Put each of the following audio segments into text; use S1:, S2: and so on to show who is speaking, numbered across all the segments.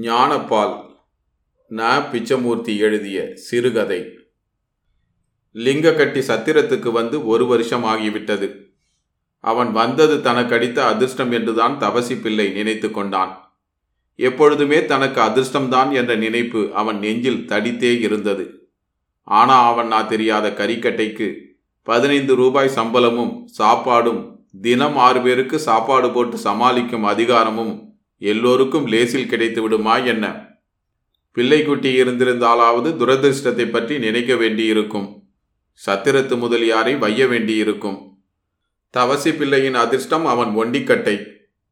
S1: ஞானப்பால் ந பிச்சமூர்த்தி எழுதிய சிறுகதை. லிங்கக்கட்டி சத்திரத்துக்கு வந்து ஒரு வருஷம் ஆகிவிட்டது. அவன் வந்தது தனக்கு அடித்த அதிர்ஷ்டம் என்றுதான் தவசி பிள்ளை நினைத்து கொண்டான். எப்பொழுதுமே தனக்கு அதிர்ஷ்டம்தான் என்ற நினைப்பு அவன் நெஞ்சில் தடித்தே இருந்தது. ஆனா அவன் நான் தெரியாத கறிக்கட்டைக்கு பதினைந்து ரூபாய் சம்பளமும் சாப்பாடும் தினம் ஆறு பேருக்கு சாப்பாடு போட்டு சமாளிக்கும் அதிகாரமும் எல்லோருக்கும் லேசில் கிடைத்து விடுமா என்ன? பிள்ளைக்குட்டி இருந்திருந்தாலாவது துரதிருஷ்டத்தை பற்றி நினைக்க வேண்டியிருக்கும். சத்திரத்து முதலியாரை வைய வேண்டியிருக்கும். தவசி பிள்ளையின் அதிர்ஷ்டம் அவன் ஒண்டிக்கட்டை.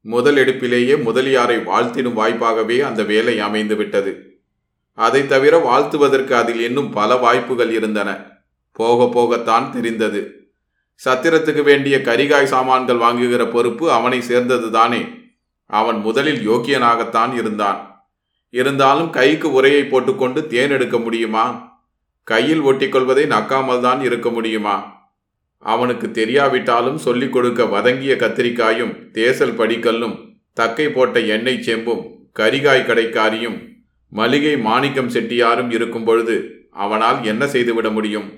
S1: முதல் எடுப்பிலேயே முதலியாரை வாழ்த்திடும் வாய்ப்பாகவே அந்த வேலை அமைந்துவிட்டது அதை தவிர வாழ்த்துவதற்கு அதில் இன்னும் பல வாய்ப்புகள் இருந்தன. போக போகத்தான் தெரிந்தது. சத்திரத்துக்கு வேண்டிய கரிகாய் சாமான்கள் வாங்குகிற பொறுப்பு அவனை சேர்ந்தது தானே அவன் முதலில் யோக்கியனாகத்தான் இருந்தான். இருந்தாலும் கைக்கு உரையை போட்டுக்கொண்டு தேன் எடுக்க முடியுமா? கையில் ஒட்டிக்கொள்வதை நக்காமல் தான் இருக்க முடியுமா? அவனுக்கு தெரியாவிட்டாலும் சொல்லிக் கொடுக்க வதங்கிய கத்திரிக்காயும் தேசல் படிக்கல்லும் தக்கை போட்ட எண்ணெய் செம்பும் கரிகாய் கடைக்காரியும் மளிகை மாணிக்கம் செட்டியாரும் இருக்கும் பொழுது அவனால் என்ன செய்துவிட முடியும்?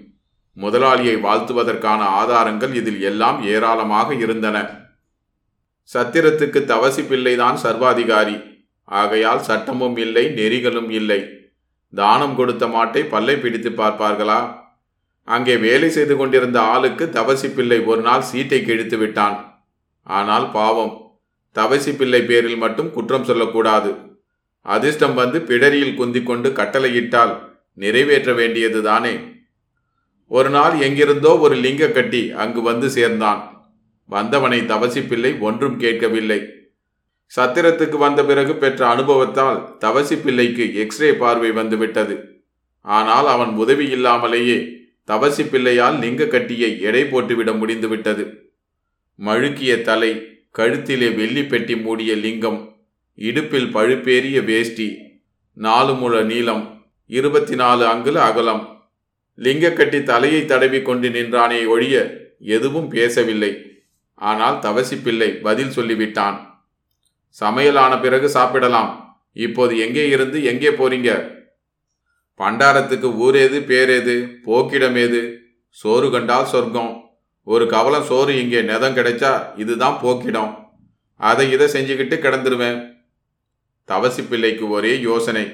S1: முதலாளியை வாழ்த்துவதற்கான ஆதாரங்கள் இதில் எல்லாம் ஏராளமாக இருந்தன. சத்திரத்துக்கு தவசி பிள்ளைதான் சர்வாதிகாரி. ஆகையால் சட்டமும் இல்லை நெறிகளும் இல்லை. தானம் கொடுத்த மாட்டை பல்லை பிடித்து பார்ப்பார்களா? அங்கே வேலை செய்து கொண்டிருந்த ஆளுக்கு தவசி பிள்ளை ஒரு நாள் சீட்டை கிழித்து விட்டான். ஆனால் பாவம். தவசி பிள்ளை பேரில் மட்டும் குற்றம் சொல்லக்கூடாது. அதிர்ஷ்டம் வந்து பிடரியில் குந்திக்கொண்டு கட்டளையிட்டால் நிறைவேற்ற வேண்டியது தானே ஒரு நாள் எங்கிருந்தோ ஒரு லிங்க கட்டி அங்கு வந்து சேர்ந்தான். வந்தவனை தவசி பிள்ளை ஒன்றும் கேட்கவில்லை. சத்திரத்துக்கு வந்த பிறகு பெற்ற அனுபவத்தால் தவசி பிள்ளைக்கு எக்ஸ்ரே பார்வை வந்துவிட்டது. ஆனால் அவன் உதவி இல்லாமலேயே தவசி பிள்ளையால் லிங்க கட்டியை எடை போட்டுவிட முடிந்துவிட்டது. மழுக்கிய தலை கழுத்திலே வெள்ளி பெட்டி மூடிய லிங்கம் இடுப்பில் பழுப்பேறிய வேஷ்டி நாலு முழ நீளம் இருபத்தி நாலு அங்குல அகலம். லிங்கக்கட்டி தலையை தடவி கொண்டு நின்றானே ஒழிய எதுவும் பேசவில்லை. ஆனால் தவசி பிள்ளை பதில் சொல்லிவிட்டான். சமையல் ஆன பிறகு சாப்பிடலாம். இப்போது எங்கே இருந்து எங்கே போறீங்க? பண்டாரத்துக்கு ஊரேது பேரேது போக்கிடமேது? சோறு கண்டால் சொர்க்கம். ஒரு கவலம் சோறு இங்கே நெதம் கிடைச்சா இதுதான் போக்கிடம். அதை இதை செஞ்சுக்கிட்டு கிடந்துருவேன். தவசி பிள்ளைக்கு ஒரே யோசனை.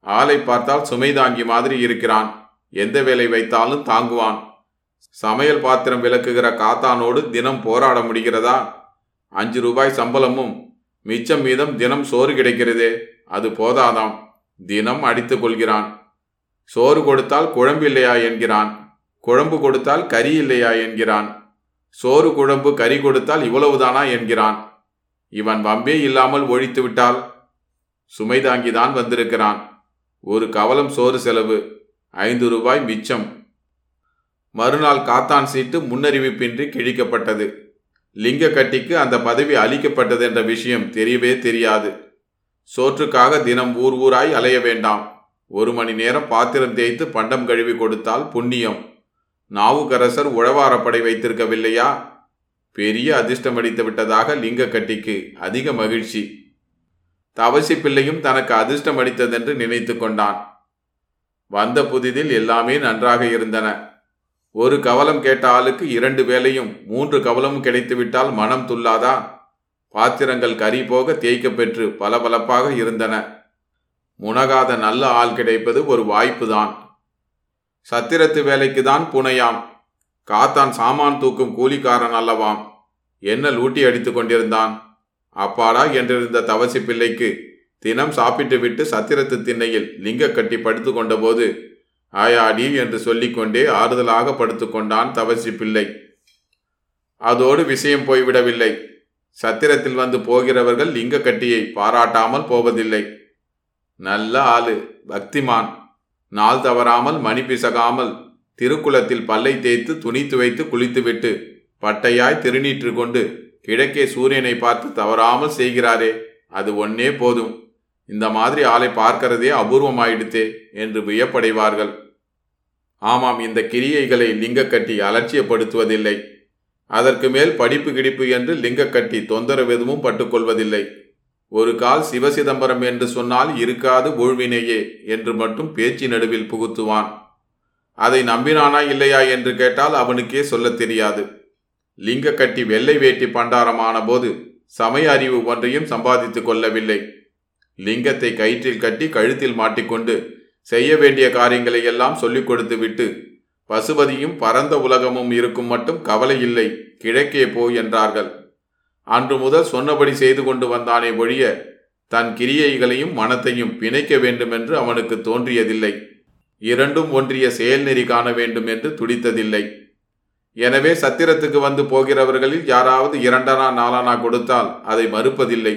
S1: ஆளை பார்த்தால் சுமை தாங்கி மாதிரி இருக்கிறான். எந்த வேலை வைத்தாலும் தாங்குவான். சமையல் பாத்திரம் விளக்குகிற காத்தானோடு தினம் போராட முடிகிறதா? அஞ்சு ரூபாய் சம்பளமும் மிச்சம் மீதம் தினம் சோறு கிடைக்கிறதே அது போதாதாம். தினம் அடித்து கொள்கிறான். சோறு கொடுத்தால் குழம்பு இல்லையா என்கிறான். குழம்பு கொடுத்தால் கறி இல்லையா என்கிறான். சோறு குழம்பு கறி கொடுத்தால் இவ்வளவுதானா என்கிறான். இவன் வம்பே இல்லாமல் ஒழித்து விட்டால்? சுமைதாங்கிதான் வந்திருக்கிறான். ஒரு கவலம் சோறு செலவு ஐந்து ரூபாய் மிச்சம். மறுநாள் காத்தான் சீட்டு முன்னறிவிப்பின்றி கிழிக்கப்பட்டது. லிங்க கட்டிக்கு அந்த பதவி அளிக்கப்பட்டது என்ற விஷயம் தெரியவே தெரியாது. சோற்றுக்காக தினம் ஊர் ஊராய் அலைய வேண்டாம். ஒரு மணி நேரம் பாத்திரம் தேய்த்து பண்டம் கழுவி கொடுத்தால் புண்ணியம். நாவுக்கரசர் உழவாரப்படை வைத்திருக்கவில்லையா? பெரிய அதிர்ஷ்டம் அடித்து விட்டதாக லிங்க கட்டிக்கு அதிக மகிழ்ச்சி. தவசி பிள்ளையும் தனக்கு அதிர்ஷ்டம் அடித்ததென்று நினைத்து கொண்டான். வந்த புதிதில் எல்லாமே நன்றாக இருந்தன. ஒரு கவலம் கேட்ட ஆளுக்கு இரண்டு வேலையும் மூன்று கவலமும் கிடைத்துவிட்டால் மனம் துல்லாதா பாத்திரங்கள் கறி போக தேய்க்க பெற்று பளபளப்பாக இருந்தன. முனகாத நல்ல ஆள் கிடைப்பது ஒரு வாய்ப்புதான். சத்திரத்து வேலைக்கு தான் புனையாம். காத்தான் சாமான் தூக்கும் கூலிக்காரன் அல்லவாம். என்ன லூட்டி அடித்துக் கொண்டிருந்தான்? அப்பாடா என்றிருந்த தவசி பிள்ளைக்கு தினம் சாப்பிட்டு விட்டு சத்திரத்து திண்ணையில் லிங்க கட்டி படுத்து கொண்டபோது ஆயாடி என்று சொல்லிக்கொண்டே ஆறுதலாக படுத்துக்கொண்டான் தவசி பிள்ளை. அதோடு விஷயம் போய்விடவில்லை சத்திரத்தில் வந்து போகிறவர்கள் லிங்க கட்டியை பாராட்டாமல் போவதில்லை. நல்ல ஆளு பக்திமான். நாள் தவறாமல் மணி பிசகாமல் திருக்குளத்தில் பல்லை தேய்த்து துணி துவைத்து குளித்துவிட்டு பட்டையாய் திருநீற்று கொண்டு கிழக்கே சூரியனை பார்த்து தவறாமல் செய்கிறாரே அது ஒன்னே போதும். இந்த மாதிரி ஆளை பார்க்கிறதே அபூர்வமாயிடுத்தே என்று வியப்படைவார்கள். ஆமாம் இந்த கிரியைகளை லிங்கக்கட்டி அலட்சியப்படுத்துவதில்லை. அதற்கு மேல் படிப்பு கிடிப்பு என்று லிங்கக்கட்டி தொந்தரவு எதுவும் பட்டுக்கொள்வதில்லை. ஒரு கால் சிவசிதம்பரம் என்று சொன்னால் இருக்காது ஊழ்வினையே என்று மட்டும் பேச்சு நடுவில் புகுத்துவான். அதை நம்பினானா இல்லையா என்று கேட்டால் அவனுக்கே சொல்லத் தெரியாது. லிங்கக்கட்டி வெள்ளை வேட்டி பண்டாரமான போது சமய அறிவு ஒன்றையும் சம்பாதித்துக் கொள்ளவில்லை. லிங்கத்தை கயிற்றில் கட்டி கழுத்தில் மாட்டிக்கொண்டு செய்ய வேண்டிய காரியங்களை எல்லாம் சொல்லிக் கொடுத்து விட்டு பசுபதியும் பரந்த உலகமும் இருக்கும் மட்டும் கவலை இல்லை கிழக்கே போ என்றார்கள். அன்று முதல் சொன்னபடி செய்து கொண்டு வந்தானே ஒழிய தன் கிரியைகளையும் மனத்தையும் பிணைக்க வேண்டுமென்று அவனுக்கு தோன்றியதில்லை. இரண்டும் ஒன்றிய செயல்நெறி காண வேண்டும் என்று துடித்ததில்லை. எனவே சத்திரத்துக்கு வந்து போகிறவர்களில் யாராவது இரண்டனா நாலானா கொடுத்தால் அதை மறுப்பதில்லை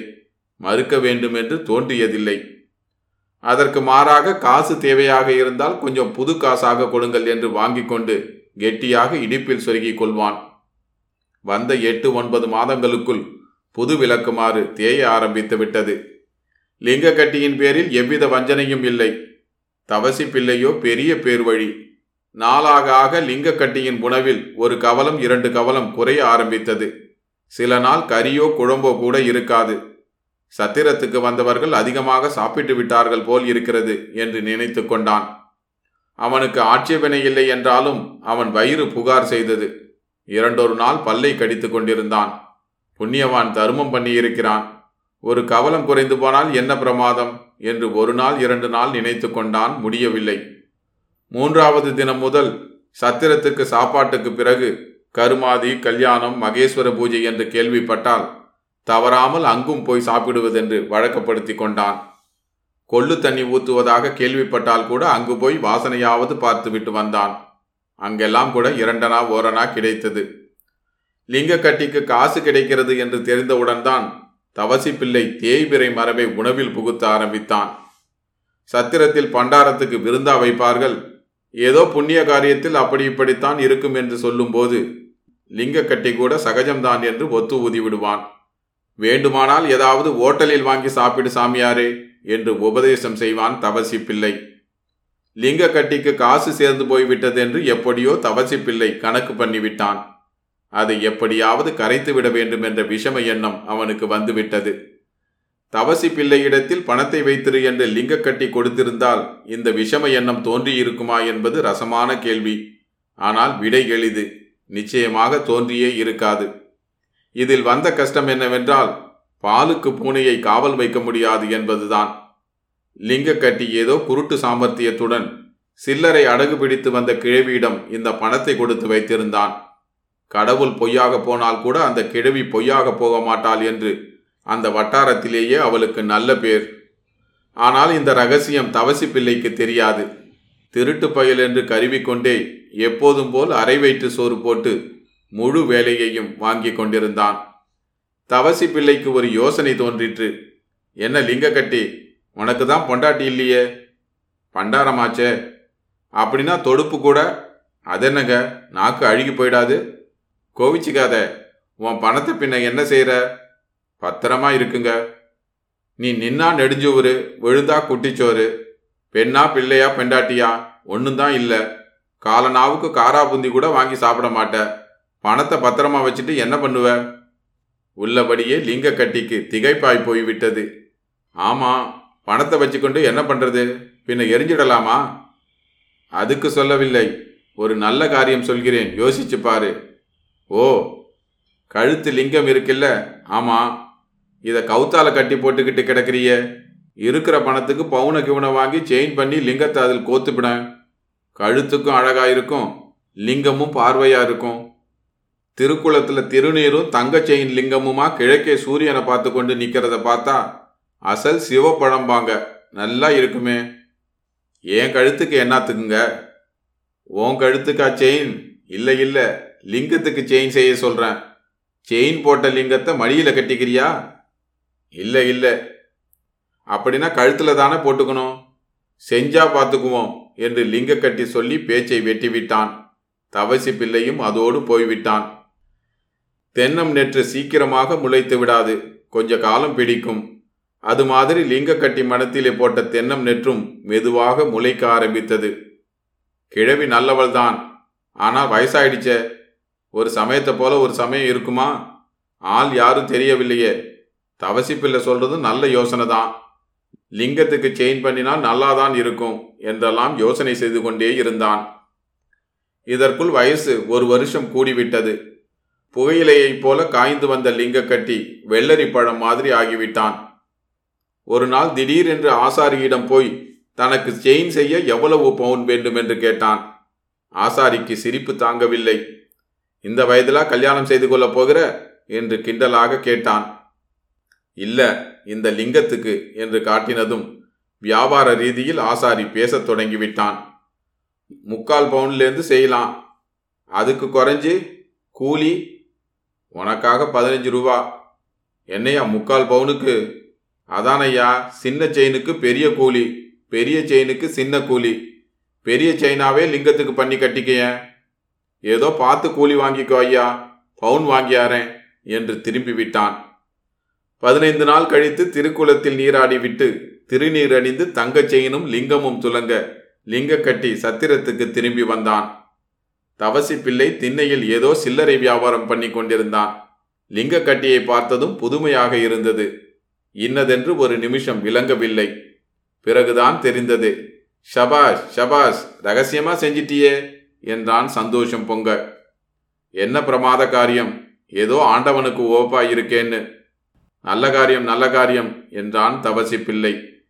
S1: மறுக்க வேண்டும் என்று தோன்றியதில்லை. அதற்கு மாறாக காசு தேவையாக இருந்தால் கொஞ்சம் புது காசாக கொடுங்கள் என்று வாங்கி கொண்டு கெட்டியாக இடிப்பில் சொருகிக் கொள்வான். வந்த எட்டு ஒன்பது மாதங்களுக்குள் புது விளக்குமாறு தேய ஆரம்பித்து விட்டது. லிங்க கட்டியின் பேரில் எவ்வித வஞ்சனையும் இல்லை. தவசி பிள்ளையோ பெரிய பேர் வழி. நாளாக ஆக லிங்க கட்டியின் உணவில் ஒரு கவலம் இரண்டு கவலம் குறைய ஆரம்பித்தது. சில நாள் கரியோ குழம்போ கூட இருக்காது. சத்திரத்துக்கு வந்தவர்கள் அதிகமாக சாப்பிட்டு விட்டார்கள் போல் இருக்கிறது என்று நினைத்து கொண்டான். அவனுக்கு ஆட்சேபனை இல்லை என்றாலும் அவன் வயிறு புகார் செய்தது. இரண்டொரு நாள் பல்லை கடித்து கொண்டிருந்தான். புண்ணியவான் தருமம் பண்ணியிருக்கிறான். ஒரு கவலம் குறைந்து போனால் என்ன பிரமாதம் என்று ஒரு நாள் இரண்டு நாள் நினைத்து கொண்டான் முடியவில்லை. மூன்றாவது தினம் முதல் சத்திரத்துக்கு சாப்பாட்டுக்கு பிறகு கருமாதி கல்யாணம் மகேஸ்வர பூஜை என்று கேள்விப்பட்டால் தவறாமல் அங்கும் போய் சாப்பிடுவதென்று வழக்கப்படுத்தி கொண்டான். கொள்ளு தண்ணி ஊத்துவதாக கேள்விப்பட்டால் கூட அங்கு போய் வாசனையாவது பார்த்துவிட்டு வந்தான். அங்கெல்லாம் கூட இரண்டனா ஓரணா கிடைத்தது. லிங்கக்கட்டிக்கு காசு கிடைக்கிறது என்று தெரிந்தவுடன் தான் தவசி பிள்ளை தேய்பிரை மரபை உணவில் புகுத்த ஆரம்பித்தான். சத்திரத்தில் பண்டாரத்துக்கு விருந்தா வைப்பார்கள். ஏதோ புண்ணிய காரியத்தில் அப்படி இப்படித்தான் இருக்கும் என்று சொல்லும்போது லிங்கக்கட்டி கூட சகஜம்தான் என்று ஒத்து ஊதி விடுவான் வேண்டுமானால் ஏதாவது ஓட்டலில் வாங்கி சாப்பிடு சாமியாரே என்று உபதேசம் செய்வான் தவசி பிள்ளை. லிங்க கட்டிக்கு காசு சேர்ந்து போய்விட்டது என்று எப்படியோ தவசி பிள்ளை கணக்கு பண்ணிவிட்டான். அதை எப்படியாவது கரைத்து விட வேண்டும் என்ற விஷம எண்ணம் அவனுக்கு வந்துவிட்டது. தவசி பிள்ளையிடத்தில் பணத்தை வைத்திரு என்று லிங்க கட்டி கொடுத்திருந்தால் இந்த விஷம எண்ணம் தோன்றியிருக்குமா என்பது ரசமான கேள்வி. ஆனால் விடை எளிது. நிச்சயமாக தோன்றியே இருக்காது. இதில் வந்த கஷ்டம் என்னவென்றால் பாலுக்கு பூனையை காவல் வைக்க முடியாது என்பதுதான். லிங்கக்கட்டி ஏதோ குருட்டு சாமர்த்தியத்துடன் சில்லறை அடகு பிடித்து வந்த கிழவியிடம் இந்த பணத்தை கொடுத்து வைத்திருந்தான். கடவுள் பொய்யாக போனால் கூட அந்த கிழவி பொய்யாக போக மாட்டாள் என்று அந்த வட்டாரத்திலேயே அவளுக்கு நல்ல பேர். ஆனால் இந்த ரகசியம் தவசி பிள்ளைக்கு தெரியாது. திருட்டு பயல் என்று கருவிக்கொண்டே எப்போதும் போல் அரை வயிற்று சோறு போட்டு முழு வேலையையும் வாங்கி கொண்டிருந்தான். தவசி பிள்ளைக்கு ஒரு யோசனை தோன்றிற்று. என்ன லிங்க கட்டி உனக்கு தான் பொண்டாட்டி இல்லையே? பண்டாரமாச்சே. அப்படின்னா தொடுப்பு கூட அதென்னங்க நாக்கு அழுகி போயிடாது? கோவிச்சிக்காத உன் பணத்தை பின்ன என்ன செய்கிற பத்திரமா இருக்குங்க. நீ நின்னா நெடுஞ்சோறு விழுந்தா குட்டிச்சோறு. பெண்ணா பிள்ளையா பெண்டாட்டியா? ஒன்றும் தான் இல்லை. காலனாவுக்கு காரா புந்தி கூட வாங்கி சாப்பிட மாட்டேன் பணத்தை பத்திரமா வச்சுட்டு என்ன பண்ணுவ? உள்ளபடியே லிங்க கட்டிக்கு திகைப்பாய் போய்விட்டது. ஆமாம் பணத்தை வச்சுக்கொண்டு என்ன பண்ணுறது பின்ன எரிஞ்சிடலாமா? அதுக்கு சொல்லவில்லை. ஒரு நல்ல காரியம் சொல்கிறேன். யோசிச்சு பாரு. ஓ கழுத்து லிங்கம் இருக்குல்ல? ஆமாம் இதை கவுத்தால கட்டி போட்டுக்கிட்டு கிடக்குறிய. இருக்கிற பணத்துக்கு பவுன கிவுனை வாங்கி செயின் பண்ணி லிங்கத்தை அதில் கோத்துப்பிட. கழுத்துக்கும் அழகாக இருக்கும். லிங்கமும் பார்வையாக இருக்கும். திருக்குளத்துல திருநீரும் தங்க செயின் லிங்கமுமா கிழக்கே சூரியனை பார்த்து கொண்டு நிக்கிறத பார்த்தா அசல் சிவப்பழம்பாங்க. நல்லா இருக்குமே. என் கழுத்துக்கு என்னத்துக்குங்க உன் கழுத்துக்கா செயின்? இல்லை இல்லை. லிங்கத்துக்கு செயின் செய்ய சொல்றேன். செயின் போட்ட லிங்கத்தை மடியில கட்டிக்கிறியா? இல்லை இல்லை. அப்படின்னா கழுத்துல தானே போட்டுக்கணும். செஞ்சா பார்த்துக்குவோம் என்று லிங்க கட்டி சொல்லி பேச்சை வெட்டி விட்டான் தவசி பிள்ளையும் அதோடு போய்விட்டான். தென்னம் நெற்று சீக்கிரமாக முளைத்து விடாது. கொஞ்ச காலம் பிடிக்கும். அது மாதிரி லிங்கக்கட்டி மனத்திலே போட்ட தென்னம் நெற்றும் மெதுவாக முளைக்க ஆரம்பித்தது. கிழவி நல்லவள்தான் ஆனால் வயசாயிடுச்சே. ஒரு சமயத்தை போல ஒரு சமயம் இருக்குமா? ஆள் யாரும் தெரியவில்லையே. தவசி பிள்ளை சொல்றதும் நல்ல யோசனை தான். லிங்கத்துக்கு செயின் பண்ணினால் நல்லாதான் இருக்கும் என்றெல்லாம் யோசனை செய்து கொண்டே இருந்தான். இதற்குள் வயசு ஒரு வருஷம் கூடிவிட்டது. புகையிலையைப் போல காய்ந்து வந்த லிங்கக்கட்டி வெள்ளரி பழம் மாதிரி ஆகிவிட்டான். ஒரு நாள் திடீரென்று ஆசாரியிடம் போய் தனக்கு செயின் செய்ய எவ்வளவு பவுன் வேண்டும்? என்று கேட்டான். ஆசாரிக்கு சிரிப்பு தாங்கவில்லை. இந்த வயதிலா கல்யாணம் செய்து கொள்ளப் போகிற? என்று கிண்டலாக கேட்டான். இல்ல இந்த லிங்கத்துக்கு என்று காட்டினதும் வியாபார ரீதியில் ஆசாரி பேசத் தொடங்கிவிட்டான். முக்கால் பவுன்லேருந்து செய்யலாம். அதுக்கு குறைஞ்சி கூலி உனக்காக பதினஞ்சு ரூபா. என்னையா முக்கால் பவுனுக்கு? அதானையா சின்ன செயினுக்கு பெரிய கூலி. பெரிய செயினுக்கு சின்ன கூலி. பெரிய செயினாவே லிங்கத்துக்கு பண்ணி கட்டிக்கையன் ஏதோ பார்த்து கூலி வாங்கிக்கோ ஐயா பவுன் வாங்கியாரேன் என்று திரும்பி விட்டான். பதினைந்து நாள் கழித்து திருக்குளத்தில் நீராடி விட்டு திருநீர் அணிந்து தங்கச் செயினும் லிங்கமும் துலங்க லிங்கக்கட்டி சத்திரத்துக்கு திரும்பி வந்தான். தவசி பிள்ளை திண்ணையில் ஏதோ சில்லறை வியாபாரம் பண்ணி கொண்டிருந்தான். லிங்கக்கட்டியை பார்த்ததும் புதுமையாக இருந்தது. இன்னதென்று ஒரு நிமிஷம் விளங்கவில்லை. பிறகுதான் தெரிந்தது. ஷபாஷ் ஷபாஷ் ரகசியமா செஞ்சிட்டியே? என்றான் சந்தோஷம் பொங்க. என்ன பிரமாத காரியம்? ஏதோ ஆண்டவனுக்கு ஓப்பா இருக்கேன்னு நல்ல காரியம் நல்ல காரியம் என்றான் தவசி பிள்ளை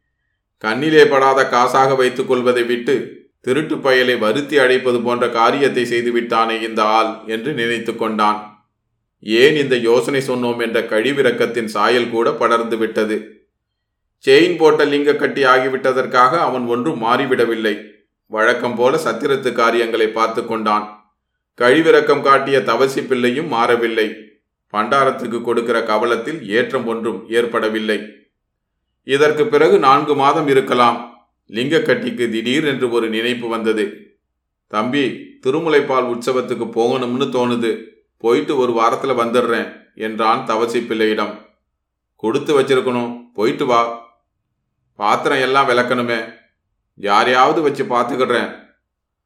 S1: கண்ணிலே படாத காசாக வைத்துக் கொள்வதை விட்டு திருட்டு பயலை வருத்தி அடைப்பது போன்ற காரியத்தை செய்துவிட்டானே இந்த ஆள் என்று நினைத்து கொண்டான். ஏன் இந்த யோசனை சொன்னோம் என்ற கழிவிறக்கத்தின் சாயல் கூட படர்ந்து விட்டது. செயின் போட்ட லிங்க கட்டி ஆகிவிட்டதற்காக அவன் ஒன்றும் மாறிவிடவில்லை. வழக்கம் போல சத்திரத்து காரியங்களை பார்த்து கொண்டான். கழிவிறக்கம் காட்டிய தவசி பிள்ளையும் மாறவில்லை. பண்டாரத்துக்கு கொடுக்கிற கவலத்தில் ஏற்றம் ஒன்றும் ஏற்படவில்லை. இதற்கு பிறகு நான்கு மாதம் இருக்கலாம். லிங்கக்கட்டிக்கு திடீர் என்று ஒரு நினைப்பு வந்தது. தம்பி திருமுலைப்பால் உற்சவத்துக்கு போகணும்னு தோணுது. போயிட்டு ஒரு வாரத்தில் வந்துடுறேன் என்றான் தவசி பிள்ளையிடம். கொடுத்து வச்சிருக்கணும். போயிட்டு வா. பாத்திரம் எல்லாம் விளக்கணுமே. யாரையாவது வச்சு பார்த்துக்கிடுறேன்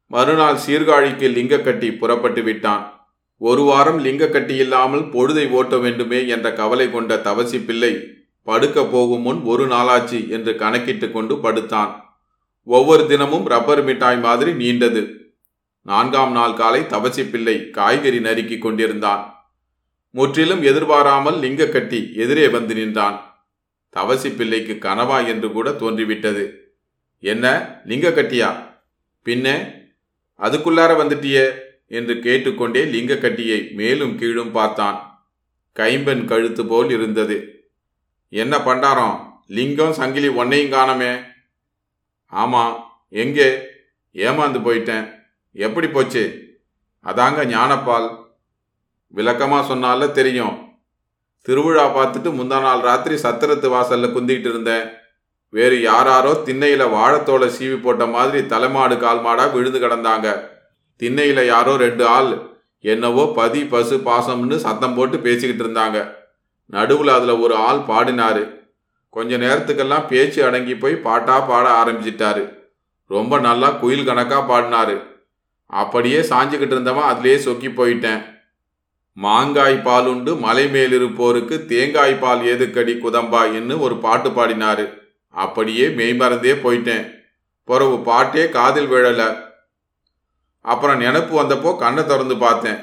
S1: மறுநாள் சீர்காழிக்கு லிங்கக்கட்டி புறப்பட்டு விட்டான். ஒரு வாரம் லிங்கக்கட்டி இல்லாமல் பொழுதை ஓட்ட வேண்டுமே என்ற கவலை கொண்ட தவசி பிள்ளை படுக்க போகும் முன் ஒரு நாளாச்சு என்று கணக்கிட்டு கொண்டு படுத்தான். ஒவ்வொரு தினமும் ரப்பர் மிட்டாய் மாதிரி நீண்டது. நான்காம் நாள் காலை தவசி பிள்ளை காய்கறி நறுக்கி கொண்டிருந்தான். முற்றிலும் எதிர்பாராமல் லிங்கக்கட்டி எதிரே வந்து நின்றான். தவசி பிள்ளைக்கு கனவா என்று கூட தோன்றிவிட்டது. என்ன லிங்கக்கட்டியா பின்ன பின்னே? அதுக்குள்ளார வந்துட்டியே? என்று கேட்டுக்கொண்டே லிங்கக்கட்டியை மேலும் கீழும் பார்த்தான். கைம்பெண் கழுத்து போல் இருந்தது. என்ன பண்டாரம்? லிங்கம் சங்கிலி ஒன்னையும் காணமே. ஆமாம் எங்கே? ஏமாந்து போயிட்டேன். எப்படி போச்சு? அதாங்க ஞானப்பால். விளக்கமாக சொன்னால தெரியும். திருவிழா பார்த்துட்டு முந்தா நாள் ராத்திரி சத்திரத்து வாசலில் குந்திக்கிட்டு இருந்தேன். வேறு யாராரோ திண்ணையில் வாழைத்தோலை சீவி போட்ட மாதிரி தலைமாடு கால் மாடாக விழுந்து கிடந்தாங்க. திண்ணையில் யாரோ ரெண்டு ஆள் என்னவோ பதி பசு பாசம்னு சத்தம் போட்டு பேசிக்கிட்டு இருந்தாங்க. நடுவில் அதில் ஒரு ஆள் பாடினாரு. கொஞ்ச நேரத்துக்கெல்லாம் பேச்சு அடங்கி போய் பாட்டா பாட ஆரம்பிச்சிட்டாரு. ரொம்ப நல்லா குயில் கணக்கா பாடினாரு. அப்படியே சாஞ்சுக்கிட்டு இருந்தவன் அதுலேயே சொக்கி போயிட்டேன். மாங்காய் பால் உண்டு மலை மேலிருப்போருக்கு தேங்காய் பால் ஏதுக்கடி குதம்பாயின்னு ஒரு பாட்டு பாடினாரு. அப்படியே மெய்மறந்தே போயிட்டேன். பிறகு பாட்டே காதில் விழல. அப்புறம் நினப்பு வந்தப்போ கண்ணை திறந்து பார்த்தேன்.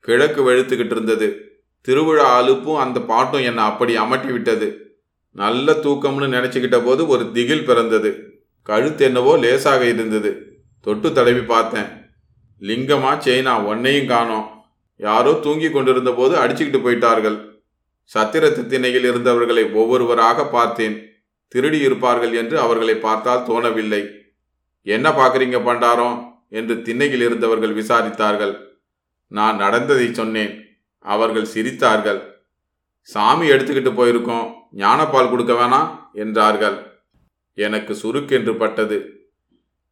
S1: கிழக்கு வெளுத்துக்கிட்டு இருந்தது. திருவிழா அலுப்பும் அந்த பாட்டும் என்னை அப்படி அமட்டி விட்டது நல்ல தூக்கம்னு நினச்சிக்கிட்ட போது ஒரு திகில் பிறந்தது. கழுத்து என்னவோ லேசாக இருந்தது. தொட்டு தடவி பார்த்தேன். லிங்கமா செயினா ஒன்னையும் காணோம். யாரோ தூங்கி கொண்டிருந்த போது அடிச்சுக்கிட்டு போயிட்டார்கள். சத்திரத்து திணையில் இருந்தவர்களை ஒவ்வொருவராக பார்த்தேன். திருடி இருப்பார்கள் என்று அவர்களை பார்த்தால் தோணவில்லை. என்ன பார்க்குறீங்க பண்டாரம்? என்று திண்ணையில் இருந்தவர்கள் விசாரித்தார்கள். நான் நடந்ததை சொன்னேன். அவர்கள் சிரித்தார்கள். சாமி எடுத்துக்கிட்டு போயிருக்கோம். ஞானப்பால் கொடுக்க வேணாம் என்றார்கள். எனக்கு சுருக்கென்று பட்டது.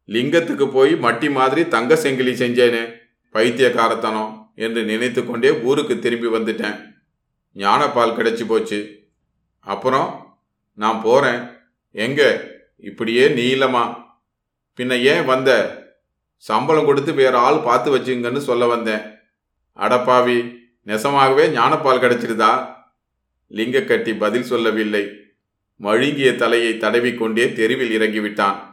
S1: லிங்கத்துக்கு போய் மட்டி மாதிரி தங்க செங்கிலி செஞ்சேனே பைத்தியக்காரத்தனம் என்று நினைத்து கொண்டே ஊருக்கு திரும்பி வந்துட்டேன். ஞானப்பால் கிடைச்சி போச்சு. அப்புறம் நான் போறேன். எங்க? இப்படியே நீளமா. பின்ன ஏன் வந்த? சம்பளம் கொடுத்து வேற ஆள் பார்த்து வச்சுங்கன்னு சொல்ல வந்தேன். அடப்பாவி நெசமாகவே ஞானப்பால் கிடைச்சிருதா? லிங்கக்கட்டி பதில் சொல்லவில்லை. மழுங்கிய தலையை தடவிக்கொண்டே தெருவில் இறங்கிவிட்டான்.